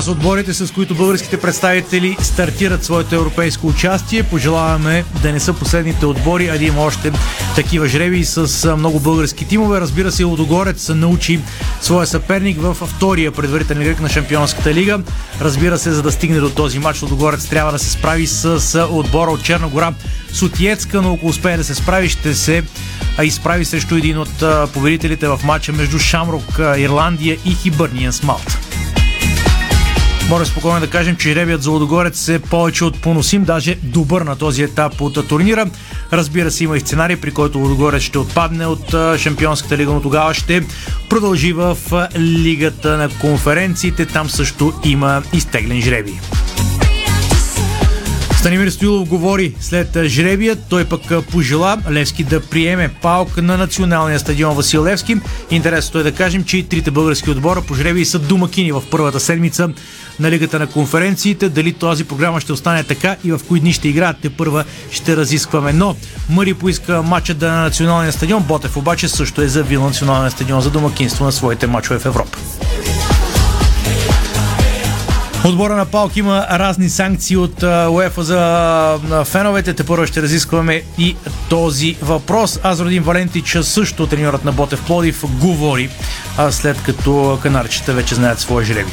Са отборите, с които българските представители стартират своето европейско участие. Пожелаваме да не са последните отбори, а да има още такива жреби с много български тимове. Разбира се, Лодогорец научи своя съперник във втория предварителен кръг на Шампионската лига. Разбира се, за да стигне до този матч, Лодогорец трябва да се справи с отбора от Черногора Сутиецка, но ако успее да се справи, ще се изправи срещу един от победителите в матча между Шамрок, Ирландия и Хибърниенс Малта. Може спокойно да кажем, че ребият за Лодогорец е повече от поносим, даже добър на този етап от турнира. Разбира се, има и сценарий, при който Лодогорец ще отпадне от Шампионската лига, но тогава ще продължи в Лигата на конференциите. Там също има изтеглен жребий. Станимир Стоилов говори след жребия. Той пък пожела Левски да приеме палка на националния стадион Васил Левски. Интересното е да кажем, че и трите български отбора по жребии са домакини в първата седмица на Лигата на конференциите. Дали тази програма ще остане така и в кои дни ще играят, те първа ще разискваме. Но Мъри поиска матча да на националния стадион. Ботев обаче също е завил националния стадион за домакинство на своите матчове в Европа. Отбора на Палк има разни санкции от УЕФА за феновете. Те първо ще разискваме и този въпрос. Азродин Валентич също треньорът на Ботев Плодив говори след като канарчета вече знаят своя жреби.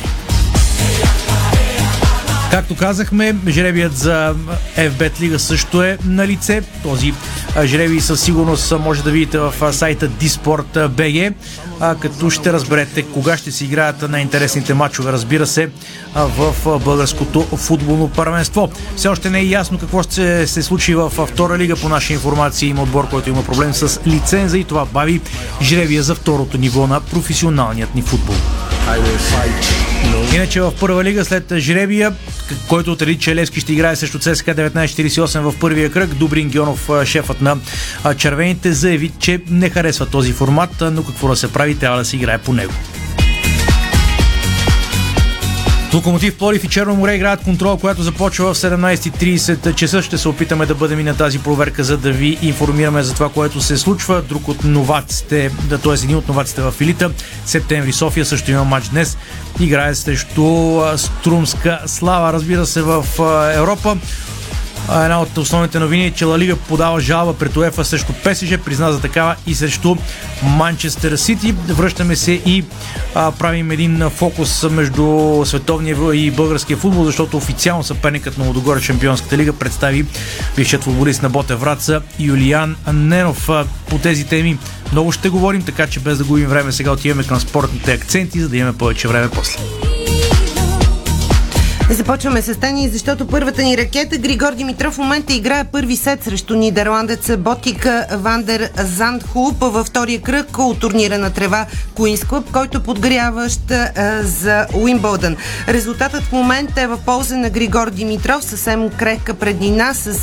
Както казахме, жребият за FBET Лига също е на лице. Този жребий със сигурност може да видите в сайта Disport.bg, като ще разберете кога ще се играят най-интересните матчове, разбира се, в българското футболно първенство. Все още не е ясно какво ще се случи в втора лига. По наша информация има отбор, който има проблем с лиценза и това бави жребия за второто ниво на професионалният ни футбол. Иначе в първа лига след жребия, който отреди, че ще играе срещу ЦСКА 1948 в първия кръг, Добрин Гионов, шефът на червените, заяви, че не харесва този формат, но какво да се прави, трябва да се играе по него. Локомотив Плодив и Черно море играят контрол, която започва в 17.30 часа. Ще се опитаме да бъдем и на тази проверка, за да ви информираме за това, което се случва. Друг от новаците, да, т.е. един от новаците в Елита, септември София също има матч днес. Играе срещу Струмска слава, разбира се, в Европа. Една от основните новини е, че Ла Лига подава жалба пред УЕФА срещу ПСЖ, призна за такава и срещу Манчестър Сити. Връщаме се и а, правим един фокус между световния и българския футбол, защото официално съперникът на Лодогоре Шампионската лига представи бившият футболист на Боте Враца Юлиан Ненов. По тези теми много ще говорим, така че без да губим време сега отиваме към спортните акценти, за да имаме повече време после. Започваме с Тани, защото първата ни ракета Григор Димитров в момента играе първи сет срещу нидерландеца Ботик Вандер Зандхулп във втория кръг от турнира на трева Куинс Клуб, който е подгряващ за Уимбълдън. Резултатът в момента е в полза на Григор Димитров, съвсем крехка преднина с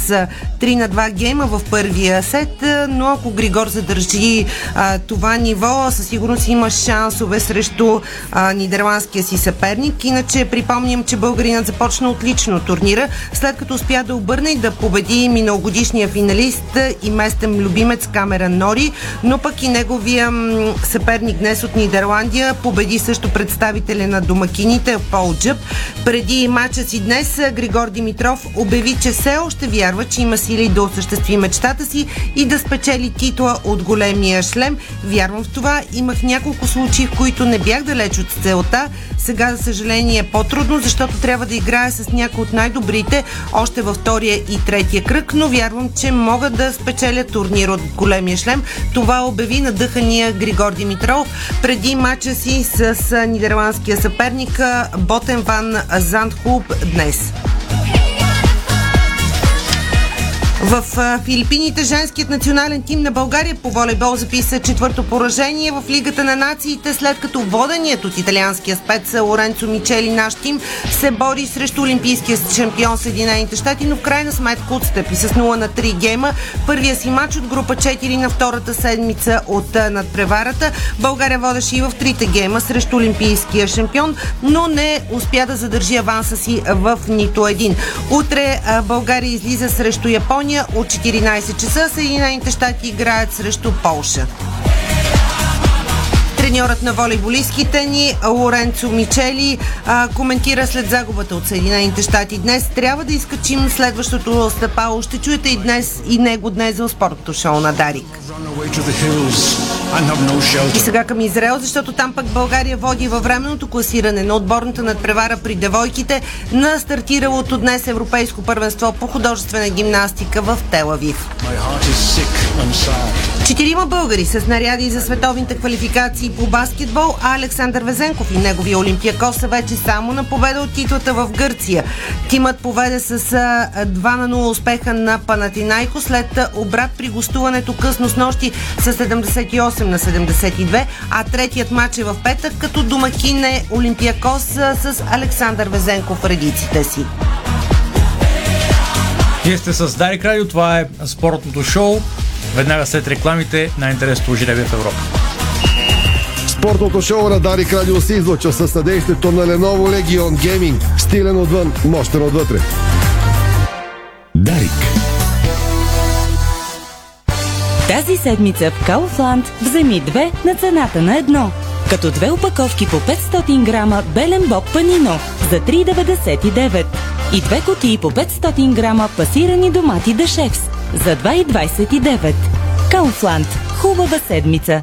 3 на 2 гейма в първия сет, но ако Григор задържи това ниво, със сигурност има шансове срещу нидерландския си съперник. Иначе припомням, че българин Българинът започна отлично турнира, след като успя да обърне и да победи миналогодишния финалист и местен любимец Камера Нори, но пък и неговия съперник днес от Нидерландия победи също представителя на домакините Пол Джъп. Преди матча си днес Григор Димитров обяви, че все още вярва, че има сили да осъществи мечтата си и да спечели титла от големия шлем. Вярвам в това. Имах няколко случаи, в които не бях далеч от целта. Сега, за съжаление, е по-трудно, защото трябва да играя с някои от най-добрите още във втория и третия кръг, но вярвам, че могат да спечеля турнир от големия шлем. Това обяви надъхания Григор Димитров преди мача си с нидерландския съперник Ботен Ван Зандхуб днес. В Филипините женският национален тим на България по волейбол записа четвърто поражение в Лигата на нациите, след като воденият от италианския спец Лоренцо Мичели наш тим се бори срещу олимпийския шампион Съединените щати, но в крайна сметка отстъпи с 0 на 3 гейма. Първия си матч от група 4 на втората седмица от надпреварата. България водеше и в трите гейма срещу олимпийския шампион, но не успя да задържи аванса си в нито един. Утре България излиза срещу Япония Япония от 14 часа. Съединените щати играят срещу Полша. Треньорът на волейболистките ни, Лоренцо Мичели, а, коментира след загубата от Съединените щати днес. Трябва да изкачим следващото стъпало. Ще чуете и днес и него днес за спортното шоу на Дарик. И сега към Израел, защото там пък България води във временното класиране на отборната надпревара при девойките на стартиралото днес Европейско първенство по художествена гимнастика в Телавив. Четирима българи с наряди за световните квалификации по баскетбол, а Александър Везенков и неговия Олимпиакос са вече само на победа от титлата в Гърция. Тимът поведе с 2 на 0 успеха на Панатинайко след обрат при гостуването късно с нощи с 78 на 72, а третият матч е в петък, като домакин е Олимпиакос с Александър Везенков в редиците си. Вие сте с Дарик Радио, това е спортното шоу. Веднага след рекламите на интересното жребие в Европа. Спортното шоу на Дарик Радио се излъчва със съдействието на Lenovo Legion Gaming. Стилен отвън, мощен отвътре. Дарик. Тази седмица в Kaufland вземи две на цената на едно. Като две опаковки по 500 грама белен боб панино за 3,99 и две кутии по 500 грама пасирани домати дешевс за 2,29. Kaufland. Хубава седмица!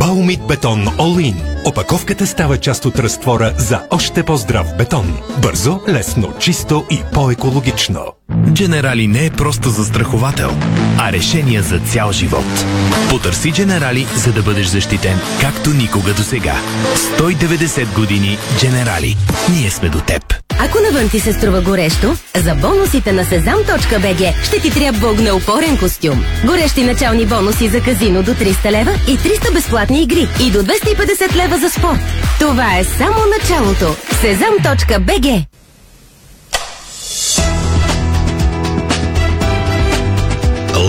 Баумит бетон In. Опаковката става част от разтвора за още по-здрав бетон. Бързо, лесно, чисто и по-екологично. Дженерали не е просто застраховател, а решение за цял живот. Потърси Дженерали, за да бъдеш защитен, както никога до сега. 190 години Дженерали. Ние сме до теб. Ако навън ти се струва горещо, за бонусите на sezam.bg ще ти трябва огнеупорен костюм. Горещи начални бонуси за казино до 300 лева и 300 безплатни игри и до 250 лева за спорт. Това е само началото. sezam.bg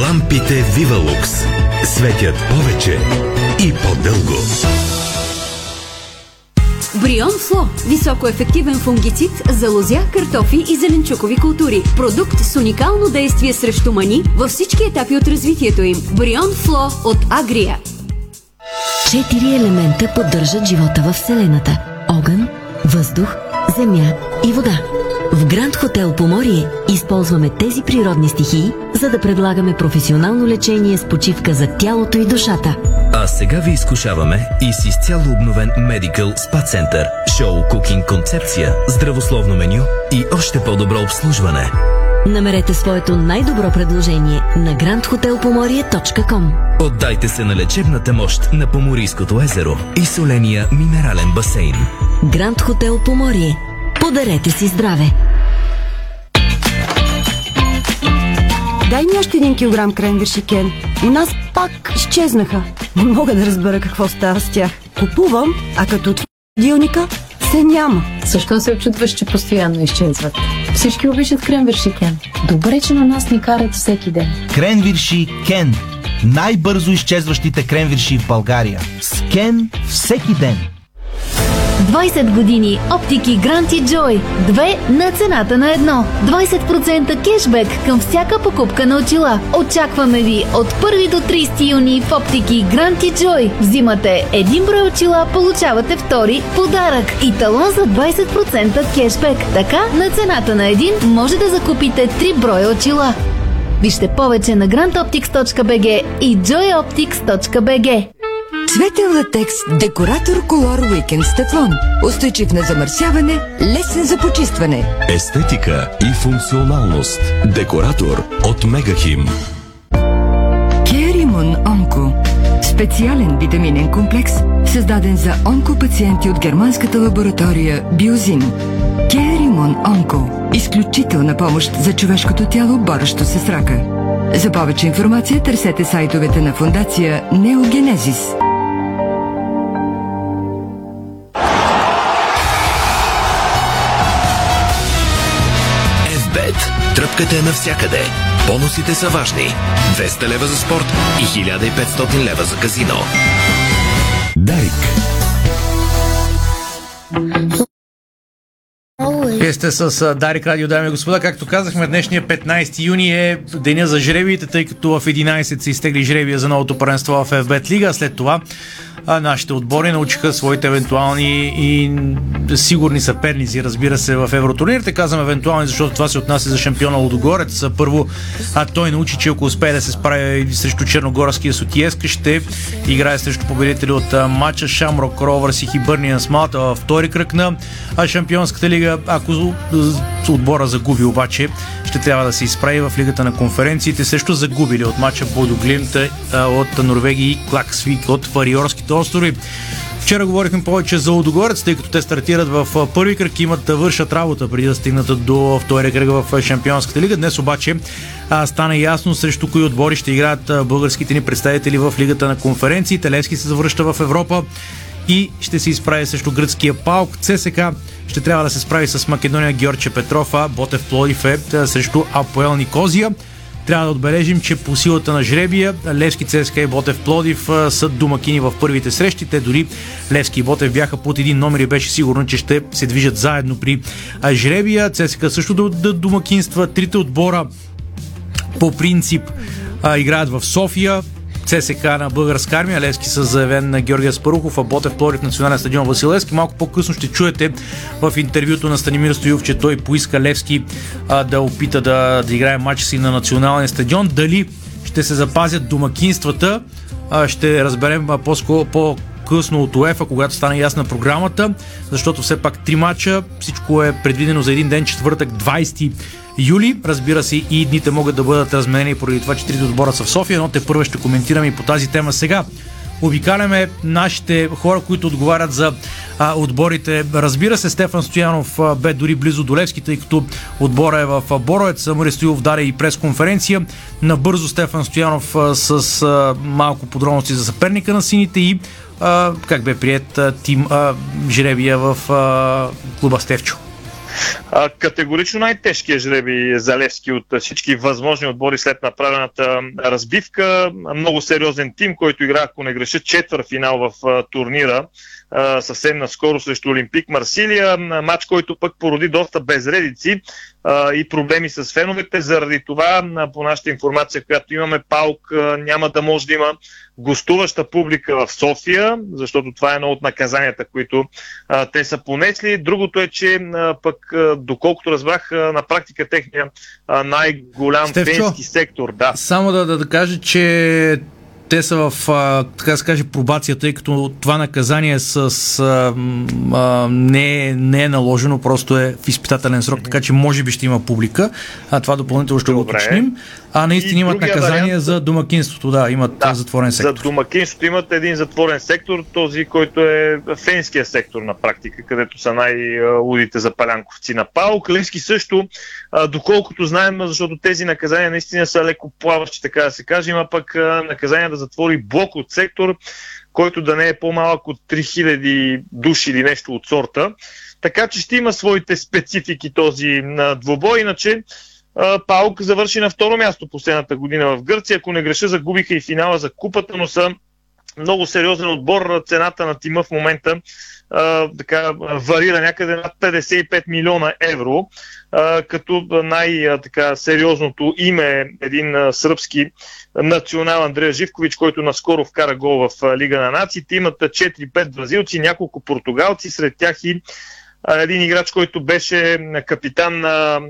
Лампите Вивалукс светят повече и по-дълго. Брион Фло – високоефективен фунгицид за лозя, картофи и зеленчукови култури. Продукт с уникално действие срещу мани във всички етапи от развитието им. Брион Фло от Агрия. Четири елемента поддържат живота в Вселената. Огън, въздух, земя и вода. В Гранд Хотел Поморие използваме тези природни стихии, за да предлагаме професионално лечение с почивка за тялото и душата. А сега ви изкушаваме и с изцяло обновен Medical Spa Center, шоу кукинг концепция, здравословно меню и още по-добро обслужване. Намерете своето най-добро предложение на grandhotelpomorie.com Отдайте се на лечебната мощ на Поморийското езеро и соления минерален басейн. Гранд Хотел Поморие. Подарете си здраве! Дай ми още един килограм кренвирши, Кен. У нас пак изчезнаха. Не мога да разбера какво става с тях. Купувам, а като дилника, се няма. Защо се очудваш, че постоянно изчезват? Всички обичат кренвирши Кен. Добре, че на нас ни карат всеки ден. Кренвирши Кен. Най-бързо изчезващите кренвирши в България. С Кен всеки ден. 20 години оптики Гранти Джой. Две на цената на едно. 20% кешбек към всяка покупка на очила. Очакваме ви от 1 до 30 юни в оптики Гранти Джой. Взимате един брой очила, получавате втори подарък и талон за 20% кешбек. Така на цената на един може да закупите 3 броя очила. Вижте повече на grandoptics.bg и joyoptics.bg. Цветен латекс Декоратор Колор Уикенд с тефлон. Устойчив на замърсяване, лесен за почистване. Естетика и функционалност. Декоратор от Мегахим. Керимон Онко. Специален витаминен комплекс, създаден за онкопациенти от германската лаборатория Биозин. Керимон Онко. Изключителна помощ за човешкото тяло, борещо се с рака. За повече информация търсете сайтовете на фундация Неогенезис. Покупката е навсякъде. Бонусите са важни. 200 лева за спорт и 1500 лева за казино. Дарик. Вие сте с Дарик Радио, дами и господа. Както казахме, днешния 15 юни е деня за жребиите, тъй като в 11 се изтегли жребия за новото паренство в FBET Лига. След това нашите отбори научиха своите евентуални и сигурни съперници, разбира се, в евротурнирите. Казвам евентуални, защото това се отнася за шампиона Лудогорец. Първо, а той научи, че ако успее да се справи срещу Черногорския Сотиеска, ще играе срещу победители от матча Шамрок Ровърс и Хибърния с Малта във втори кръг на Шампионската лига. Ако отбора загуби обаче, ще трябва да се изправи в Лигата на конференциите. Също загубили от матча Бодо Глимт от Норвегия и Клаксвик от Вариорските острови. Вчера говорихме повече за Лудогорец, тъй като те стартират в първи кръг имат да вършат работа преди да стигнат до втория кръг в Шампионската лига. Днес обаче а, стана ясно срещу кои отбори ще играят българските ни представители в Лигата на конференциите. Левски се завръща в Европа и ще се изправи срещу гръцкия паук. ЦСК ще трябва да се справи с Македония Георгия Петрова, Ботев Плодив е срещу Апоел Никозия. Трябва да отбележим, че по силата на жребия Левски, ЦСКА и Ботев Плодив са домакини в първите срещи. Те дори Левски и Ботев бяха под един номер и беше сигурно, че ще се движат заедно при жребия. ЦСКА също да домакинства. Трите отбора по принцип играят в София. ЦСК на българска армия. Левски с заявен на Георгия Спарухов, а Ботев Плорив национален стадион Василевски. Малко по-късно ще чуете в интервюто на Станимир Стоюв, че той поиска Левски а, да опита да, да играе матч си на националния стадион. Дали ще се запазят домакинствата, а, ще разберем по-скоро по късно от УЕФА, когато стане ясна програмата, защото все пак три мача, всичко е предвидено за един ден, четвъртък, 20 юли. Разбира се, и дните могат да бъдат разменени поради това, че трите отбора са в София, но те първо ще коментираме и по тази тема сега. Обикаляме нашите хора, които отговарят за а, отборите. Разбира се, Стефан Стоянов а, бе дори близо до Левски, тъй като отбора е в Боровец. Мари Стоилов даде и пресконференция. Набързо Стефан Стоянов а, с а, малко подробности за съперника на сините и а, как бе прият а, тим а, жребия в а, клуба Стевчо. Категорично най-тежкият жреби за Левски от всички възможни отбори след направената разбивка. Много сериозен тим, който игра, ако не греша, четвър финал в турнира а, съвсем наскоро срещу Олимпик Марсилия. Матч, който пък породи доста безредици а, и проблеми с феновете. Заради това, а, по нашата информация, която имаме, Паук а, няма да може да има гостуваща публика в София, защото това е едно от наказанията, които а, те са понесли. Другото е, че а, пък, а, доколкото разбрах, а, на практика техния а, най-голям Стевчо, фенски сектор. Да. Само да, да, да кажа, че те са в, а, така да се каже, пробация, тъй като това наказание с, а, а, не, не е наложено, просто е в изпитателен срок, така че може би ще има публика. А това допълнително ще го уточним. А наистина имат наказание вариант... за домакинството, да, имат да, затворен сектор. За домакинството имат един затворен сектор, този, който е фенския сектор на практика, където са най-лудите за палянковци на ПАО. Калински също, доколкото знаем, защото тези наказания наистина са леко плаващи, така да се каже, има пък наказание да затвори блок от сектор, който да не е по-малък от 3000 души или нещо от сорта. Така че ще има своите специфики този двобой, иначе Паук завърши на второ място последната година в Гърция. Ако не греша, загубиха и финала за купата, но са много сериозен отбор. Цената на тима в момента а, така, варира някъде над 55 милиона евро, а, като най-сериозното име е един а, сръбски национал Андрея Живкович, който наскоро вкара гол в Лига на нациите. Имат 4-5 бразилци, няколко португалци, сред тях и един играч, който беше капитан на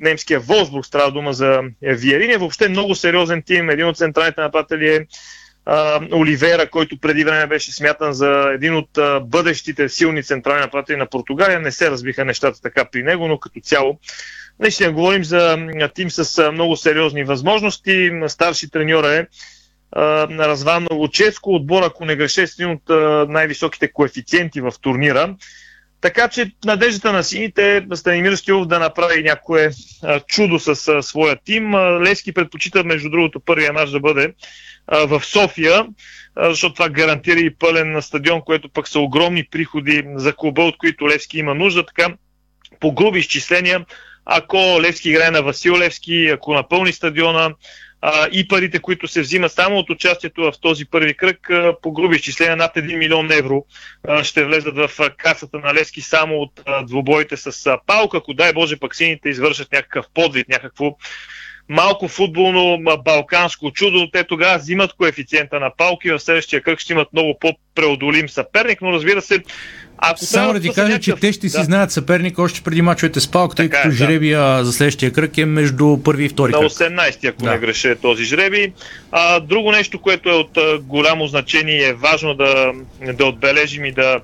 немския Волсбург, става дума за Виерин. Е въобще много сериозен тим. Един от централните нападатели е Оливера, който преди време беше смятан за един от бъдещите силни централни нападатели на Португалия. Не се разбиха нещата така при него, но като цяло наистина говорим за тим с много сериозни възможности. Старши треньор е на Разван Луческо. Отбор, ако не греше, с един от най-високите коефициенти в турнира. Така че надеждата на сините е Станимир Стилов да направи някое а, чудо с а, своя тим. А, Левски предпочита, между другото, първия мач да бъде а, в София, а, защото това гарантира и пълен на стадион, което пък са огромни приходи за клуба, от които Левски има нужда. Така, по груби изчисления, ако Левски играе на Васил Левски, ако напълни стадиона, а, и парите, които се взимат само от участието в този първи кръг, а, по груби изчисления над 1 милион евро а, ще влезат в а, касата на Левски само от а, двубоите с а, палка, ако дай Боже пък сините извършат някакъв подвид, някакво малко футболно балканско чудо, те тогава взимат коефициента на палки, в следващия кръг ще имат много по-преодолим съперник, но разбира се, ако Само да ти кажа, някакъв... че те ще си да. знаят съперник още преди мачовете с Палк, тъй като е, жребия да. за следващия кръг е между първи и втори. На 18, ако да. не греша този жреби. А, друго нещо, което е от а, голямо значение и е важно да, да отбележим и да,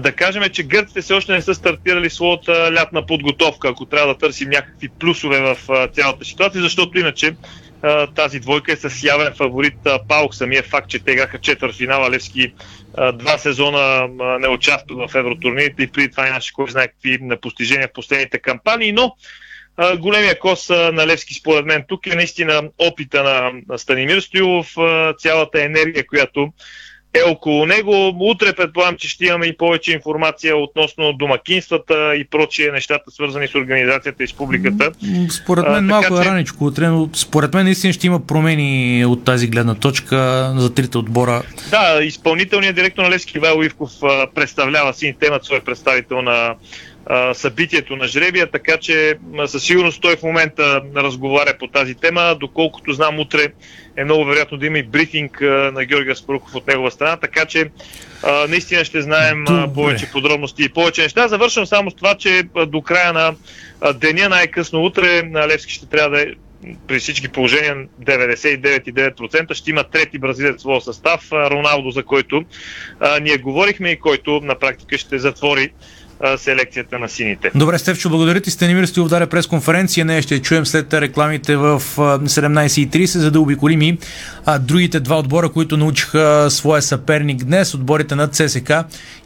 да кажем, е, че гърците все още не са стартирали своята лятна подготовка, ако трябва да търсим някакви плюсове в а, цялата ситуация, защото иначе тази двойка е с явен фаворит Паук. Самия факт, че те играха четвърт финала Левски два сезона не участват в евротурнирите и преди това нямаше кой знае какви постижения в последните кампании, но големия кос на Левски според мен тук е наистина опита на Станимир Стоилов, цялата енергия, която е около него. Утре предполагам, че ще имаме и повече информация относно домакинствата и прочие нещата, свързани с организацията и с публиката. Според мен а, малко е че... раничко утре, но според мен наистина ще има промени от тази гледна точка за трите отбора. Да, изпълнителният директор на Левски Вайло Ивков представлява си темата свой представител на събитието на жребия, така че със сигурност той в момента разговаря по тази тема. Доколкото знам, утре е много вероятно да има и брифинг на Георгия Спарухов от негова страна, така че а, наистина ще знаем Добре. повече подробности и повече неща. Завършвам само с това, че до края на деня, най-късно утре, на Левски ще трябва да е при всички положения 99,9% ще има трети бразилец в своя състав, Роналдо, за който а, ние говорихме и който на практика ще затвори селекцията на сините. Добре, Стевчо, благодаря ти. Станимир Стоилов даде пресконференция. Нея ще чуем след рекламите в 17.30, за да обиколим и другите два отбора, които научиха своя съперник днес. Отборите на ЦСК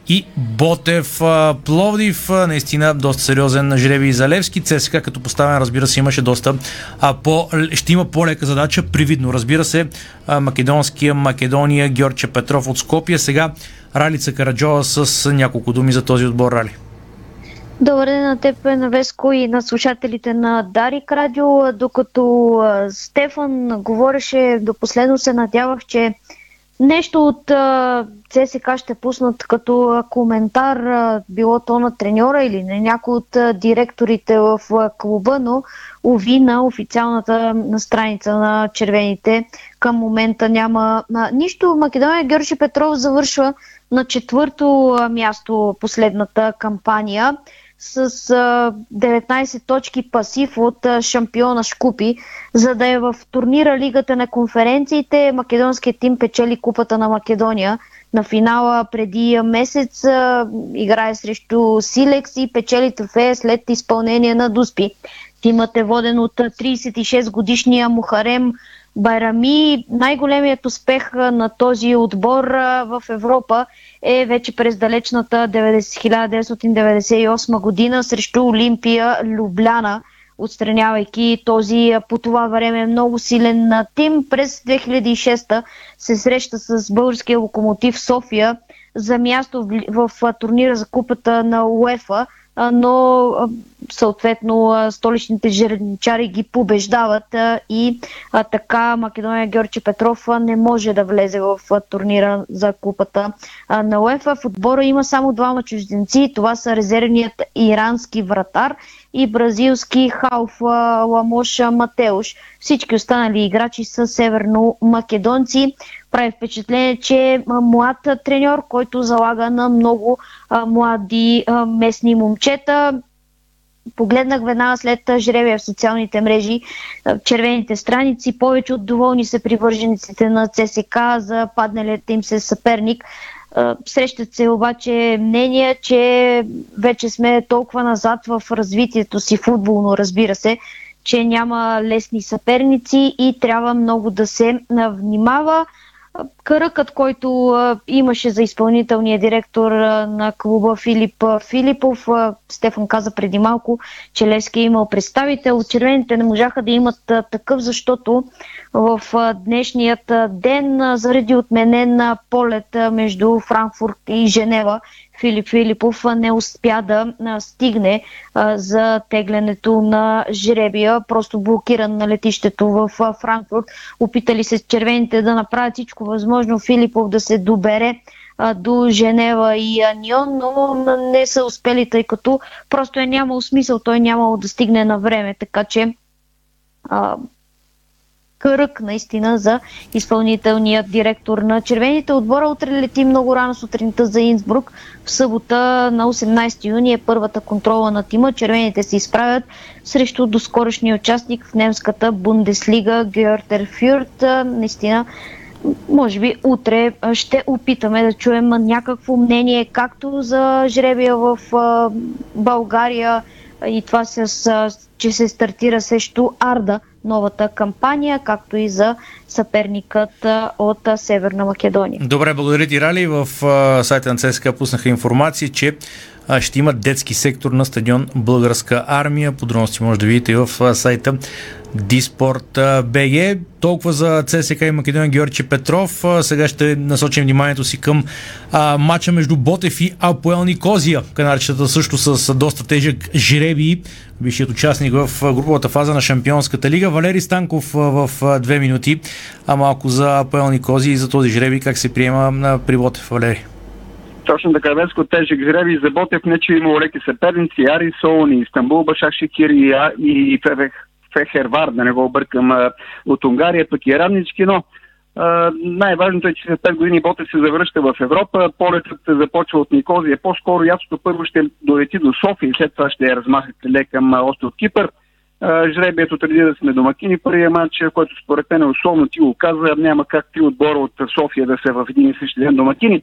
и Ботев Пловдив. Наистина доста сериозен жреби за Левски. ЦСК като поставен, разбира се, имаше доста а, по, ще има по-лека задача, привидно. Разбира се, македонския Македония Георгия Петров от Скопия. Сега Ралица Караджова с няколко думи за този отбор Рали. Добър ден на теб, на Веско и на слушателите на Дарик Радио. Докато Стефан говореше, до последно се надявах, че нещо от ЦСК ще пуснат като коментар, било то на треньора или на някой от директорите в клуба, но уви на официалната страница на червените към момента няма нищо. Македония Георги Петров завършва на четвърто място последната кампания с 19 точки пасив от шампиона Шкупи, за да е в турнира Лигата на конференциите. Македонският тим печели Купата на Македония на финала преди месец. Играе срещу Силекс и печели трофея след изпълнение на Дуспи. Тимът е воден от 36 годишния Мухарем Байрами. Най-големият успех на този отбор в Европа е вече през далечната 1998 година срещу Олимпия Любляна, отстранявайки този по това време много силен тим. През 2006 се среща с българския локомотив София за място в, в турнира за купата на УЕФА но съответно столичните жерничари ги побеждават и така Македония Георги Петров не може да влезе в турнира за купата на УЕФА. В отбора има само двама чужденци. Това са резервният ирански вратар и бразилски халф Ламош Матеуш. Всички останали играчи са северно-македонци. Прави впечатление, че млад треньор, който залага на много млади местни момчета. Погледнах веднага след жребия в социалните мрежи, червените страници. Повече от доволни са привържениците на ЦСК за падналият им се съперник. Срещат се обаче мнения, че вече сме толкова назад в развитието си футболно, разбира се, че няма лесни съперници и трябва много да се внимава. Кръкът, който имаше за изпълнителния директор на клуба Филип Филипов, Стефан каза преди малко, че Левски е имал представител. Червените не можаха да имат такъв, защото в днешният ден, заради отменен полет между Франкфурт и Женева, Филип Филипов не успя да стигне за теглянето на жребия, просто блокиран на летището в Франкфурт. Опитали се червените да направят всичко възможно Филипов да се добере до Женева и Анион, но не са успели, тъй като просто е нямало смисъл, той нямало да стигне на време, така че кръг наистина за изпълнителния директор на червените отбора. Утре лети много рано сутринта за Инсбрук. В събота на 18 юни е първата контрола на тима. Червените се изправят срещу доскорошния участник в немската Бундеслига Геортер Фюрт. Наистина може би утре ще опитаме да чуем някакво мнение както за жребия в България и това с, че се стартира срещу Арда новата кампания, както и за съперникът от Северна Македония. Добре, благодаря ти, Рали. В сайта на ЦСКА пуснаха информация, че ще има детски сектор на стадион Българска армия. Подробности може да видите и в сайта Диспорт БГ. Толкова за ЦСК и Македония Георги Петров. Сега ще насочим вниманието си към а, матча между Ботев и Апоел Никозия. Канарчета също с доста тежък жреби. Висшият участник в груповата фаза на Шампионската лига. Валери Станков в две минути. А малко за Апоел Никозия и за този жреби как се приема при Ботев. Валери. Точно така, Веско тежък жреби за Ботев, не че има леки съперници, Ари Солон и Истанбул, Башак Шикир и, и Фехервар, да не го объркам, от Унгария, пък и Раднички, но най-важното е, че след 5 години Ботев се завръща в Европа. Полетът започва от Никозия. По-скоро ятото първо ще долети до София и след това ще размахат лек към остров Кипър. Жребието преди да сме домакини първия матч, който според мен е условно ти го каза, няма как три отбора от София да са в един и същи ден домакини.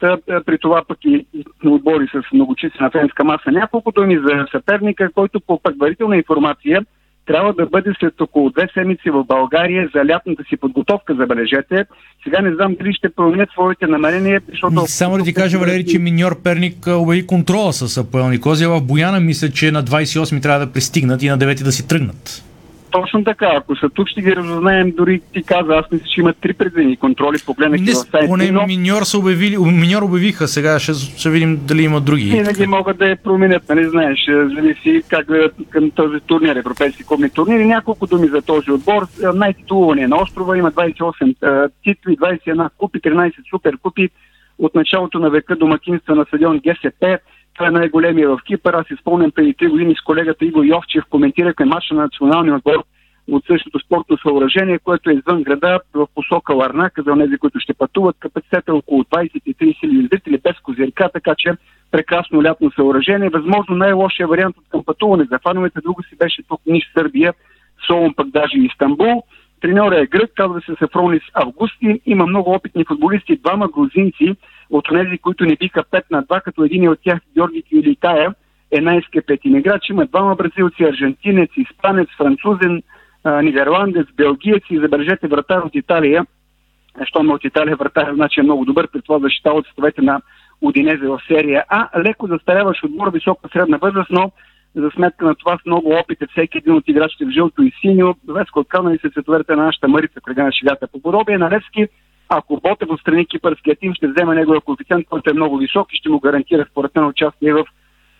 Та, при това пък и отбори с многочислена фенска маса. Няколко думи за съперника, който по предварителна информация трябва да бъде след около две седмици в България за лятната си подготовка, забележете. Сега не знам дали ще променят своите намерения, защото... Само да ти кажа, Валери, че миньор Перник обяви контрола с Апоел Никозия. В Бояна мисля, че на 28 трябва да пристигнат и на 9 да си тръгнат. Точно така. Ако са тук, ще ги разузнаем. Дори ти каза, аз мисля, че има три предвидени контроли. Погледнах не, в сайта. Поне но... миньор, са обявили, миньор обявиха. Сега ще, ще видим дали има други. Винаги могат да я променят, нали знаеш. Зависи как гледат към този турнир, европейски клубни турнири. Няколко думи за този отбор. Най-титулувания на острова има 28 титли, 21 купи, 13 супер купи. От началото на века домакинства на стадион ГСП това е най-големия в Кипър. Аз изпълням преди 3 години с колегата Иго Йовчев. Коментирахме матча на националния отбор от същото спортно съоръжение, което е извън града в посока Ларнака за тези, които ще пътуват. Капацитет е около 23 хиляди зрители без козирка, така че прекрасно лятно съоръжение. Възможно най-лошия вариант от към пътуване за фановете. Друго си беше тук Ниш Сърбия, Солон пък даже и Истанбул. Треньора е грък, казва се Сафронис Августин. Има много опитни футболисти, двама грузинци, от тези, които не биха 5 на 2, като един от тях Георги Кюлитая е най-скепетин играч. Има двама бразилци, аржентинец, испанец, французен, нидерландец, белгиец и забележете вратар от Италия. Щом от Италия вратар, значи е много добър, при това защита от ставете на Удинезе в серия А. Леко застаряваш отбор, висока средна възраст, но за сметка на това с много опит е всеки един от играчите в жълто и синьо. Веско отканали се цветовете на нашата Марица, прега на шегата. По подобие на Левски, ако Ботев отстрани кипърския тим, ще вземе неговия коефициент, който е много висок и ще му гарантира според мен участие в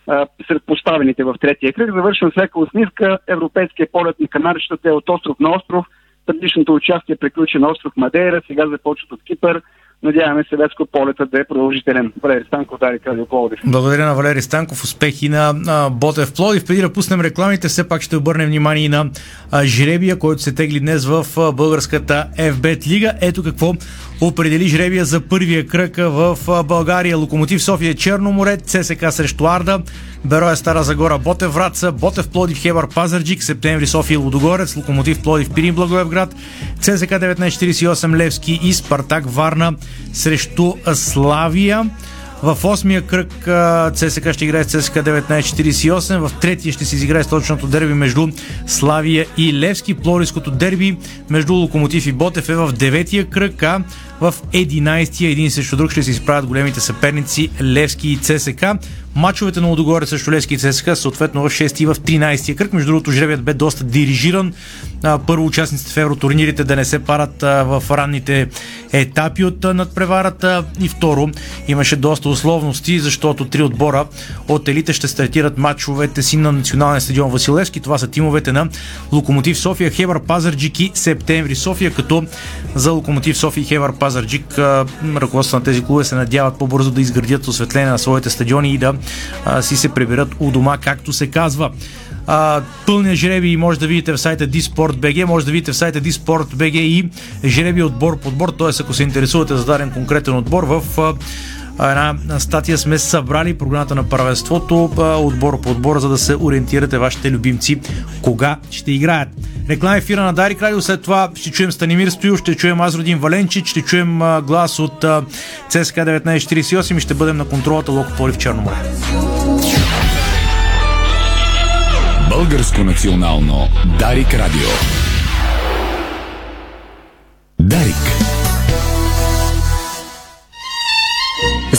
а, сред поставените в третия кръг. Завършвам с лека усмивка. Европейския полет на Канарищата е от остров на остров. Предишното участие приключи на остров Мадейра, сега започват от Кипър. Надяваме се Леско полета да е продължителен. Валери Станков, Дарик Радио Пловдив. Благодаря на Валери Станков. Успехи на а, Ботев Пловдив. Преди да пуснем рекламите, все пак ще обърнем внимание на а, жребия, който се тегли днес в а, българската FBET лига. Ето какво определи жребия за първия кръг в България. Локомотив София Черно море, ЦСК срещу Арда, Бероя Стара Загора Ботев Враца, Ботев Плодив Хебър Пазарджик, Септември София Лудогорец, Локомотив Плодив Пирин Благоевград, ЦСК 1948 Левски и Спартак Варна срещу Славия. В осмия кръг ЦСК ще играе с ЦСК 1948. В третия ще се изиграе точното дерби между Славия и Левски. Плориското дерби между Локомотив и Ботев е в деветия кръг, а в 11-я един срещу друг ще се изправят големите съперници Левски и ЦСК. Мачовете на Лудогорец срещу Лески и ЦСКА съответно в 6 и в 13 кръг. Между другото, жребият бе доста дирижиран. Първо участниците в евротурнирите да не се парат в ранните етапи от надпреварата и второ имаше доста условности, защото три отбора от елите ще стартират матчовете си на националния стадион Василевски. Това са тимовете на Локомотив София, Хебър Пазарджик и Септември София, като за Локомотив София и Хебър Пазарджик а, ръководството на тези клубове се надяват по-бързо да изградят осветление на своите стадиони и да а, си се приберат у дома, както се казва. А, пълния жреби може да видите в сайта DSport.bg, може да видите в сайта DSport.bg и жреби отбор по отбор, т.е. ако се интересувате за даден конкретен отбор, в а, една статия сме събрали програмата на първенството отбор по отбор, за да се ориентирате вашите любимци кога ще играят. Реклама ефира на Дарик Радио, след това ще чуем Станимир Стоил, ще чуем Азродин Валенчич, ще чуем глас от а, ЦСКА 1948 и ще бъдем на контролата Локо Поли в Черноморе. Българско национално Дарик Радио. Дарик.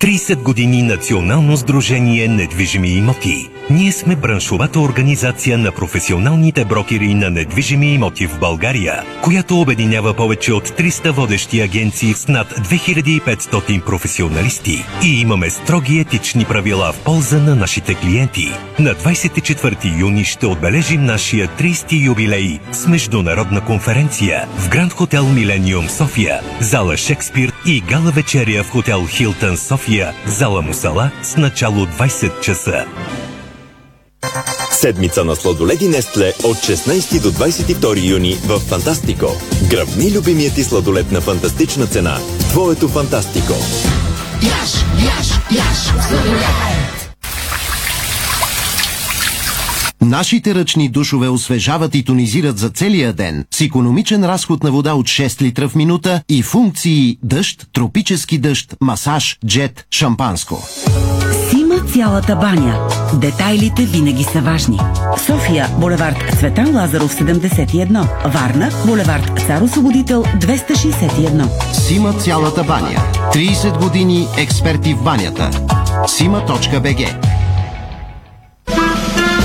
30 години Национално сдружение недвижими имоти. Ние сме браншовата организация на професионалните брокери на недвижими имоти в България, която обединява повече от 300 водещи агенции с над 2500 професионалисти. И имаме строги етични правила в полза на нашите клиенти. На 24 юни ще отбележим нашия 30 юбилей с международна конференция в Гранд Хотел Милениум София, зала Шекспир и гала вечеря в хотел Хилтън София, зала Мусала с начало 20 часа. Седмица на сладоледи Нестле от 16 до 22 юни в Фантастико. Гръбни любимият ти сладолед на фантастична цена твоето Фантастико. Яш, яш, яш, Нашите ръчни душове освежават и тонизират за целия ден с економичен разход на вода от 6 литра в минута и функции дъжд, тропически дъжд, масаж, джет, шампанско. Сима цялата баня. Детайлите винаги са важни. София, булевард Цветан Лазаров 71. Варна, булевард Цар Освободител 261. Сима цялата баня. 30 години експерти в банята. Сима.бг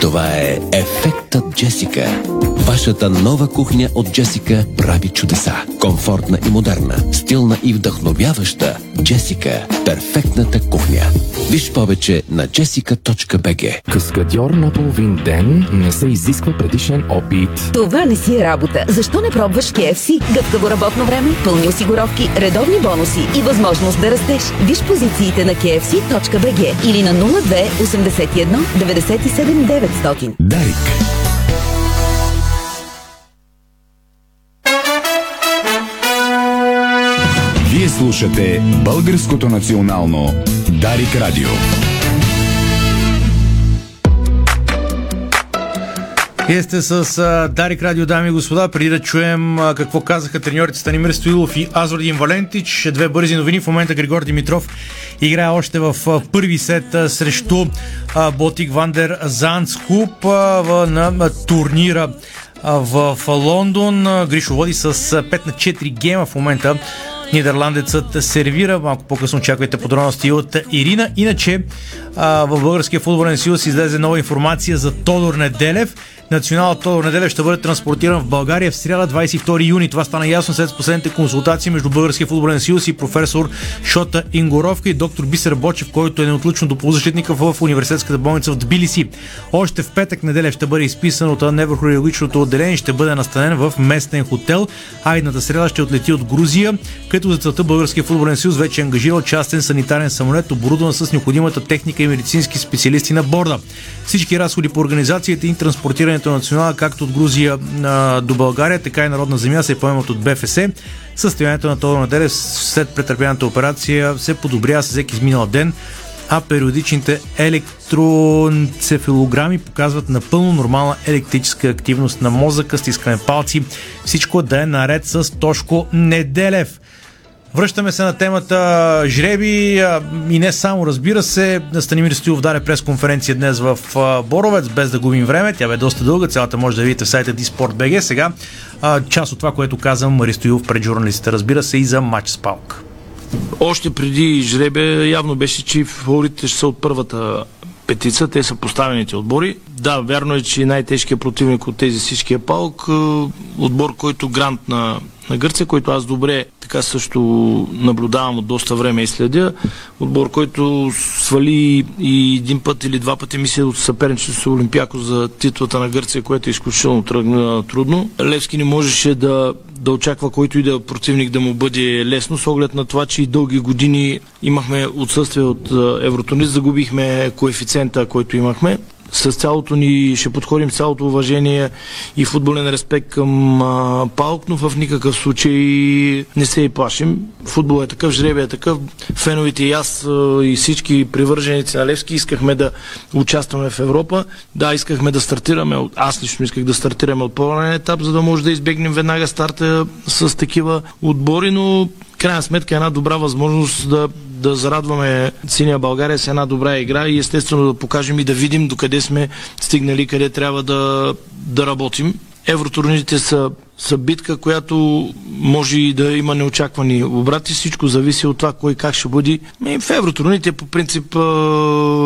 Това е Ефектът Джесика. Вашата нова кухня от Джесика прави чудеса. Комфортна и модерна, стилна и вдъхновяваща. Джесика. Перфектната кухня. Виж повече на jessica.bg Каскадьор на половин ден не се изисква предишен опит. Това не си е работа. Защо не пробваш KFC? Гъвкаво работно време, пълни осигуровки, редовни бонуси и възможност да растеш. Виж позициите на kfc.bg или на 02 81 97 900. Дарик. Вие слушате Българското национално Дарик Радио. Вие сте с а, Дарик Радио, дами и господа. Преди да чуем а, какво казаха треньорите Станимир Стоилов и Азордин Валентич, две бързи новини. В момента Григор Димитров играе още в а, първи сет а, срещу а, Ботик Вандер Занцхуп а, в, на, на турнира а, в, в Лондон. Гришо води с 5 на 4 гейма в момента. Нидерландецът сервира. Малко по-късно очаквайте подробности от Ирина. Иначе а, в Българския футболен съюз излезе нова информация за Тодор Неделев. Националът Тодор Неделев ще бъде транспортиран в България в сряда 22 юни. Това стана ясно след последните консултации между Българския футболен съюз и професор Шота Ингоровка и доктор Бисер Бочев, който е неотлучно до полузащитника в университетската болница в Тбилиси. Още в петък Неделев ще бъде изписан от неврохирургичното отделение и ще бъде настанен в местен хотел. А едната сряда ще отлети от Грузия, като за целта Българския футболен съюз вече е ангажирал частен санитарен самолет, оборудван с необходимата техника и медицински специалисти на борда. Всички разходи по организацията и на национала, както от Грузия а, до България, така и Народна земя се поемат от БФС. Състоянието на Тодор Неделев след претърпяната операция се подобрява с всеки изминал ден, а периодичните електроенцефалограми показват напълно нормална електрическа активност на мозъка, стискане палци. Всичко да е наред с Тошко Неделев. Връщаме се на темата жреби и не само, разбира се. Станимир Стоилов даде пресконференция днес в Боровец, без да губим време. Тя бе доста дълга, цялата може да видите в сайта Disport.bg. Сега част от това, което казвам Мари Стоилов пред журналистите, разбира се, и за матч с Палк. Още преди жребе явно беше, че фаворитите ще са от първата петица, те са поставените отбори. Да, вярно е, че най-тежкият противник от тези всички е Палк, отбор, който грант на, на Гърция, който аз добре така също наблюдавам от доста време и следя. Отбор, който свали и един път или два пъти мисля от съперничество с Олимпиако за титлата на Гърция, което е изключително трудно. Левски не можеше да, да очаква който и да противник да му бъде лесно, с оглед на това, че и дълги години имахме отсъствие от Евротонис, загубихме коефициента, който имахме с цялото ни, ще подходим цялото уважение и футболен респект към а, Палк, но в никакъв случай не се и плашим. Футбол е такъв, жребия е такъв. Феновите и аз а, и всички привърженици на Левски искахме да участваме в Европа. Да, искахме да стартираме, аз лично исках да стартираме от по-ранен етап, за да може да избегнем веднага старта с такива отбори, но крайна сметка е една добра възможност да, да зарадваме синия България с една добра игра и естествено да покажем и да видим докъде сме стигнали, къде трябва да, да работим. Евротурнирите са са битка, която може и да има неочаквани обрати. Всичко зависи от това кой как ще бъде. И в евротурните по принцип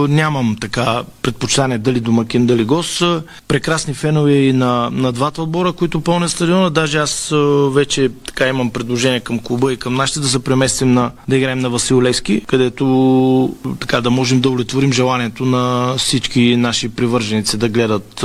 нямам така предпочитание дали домакин, дали гос. Прекрасни фенове и на, на двата отбора, които пълнят стадиона. Даже аз вече така имам предложение към клуба и към нашите да се преместим на, да играем на Васил Левски, където така да можем да удовлетворим желанието на всички наши привърженици да гледат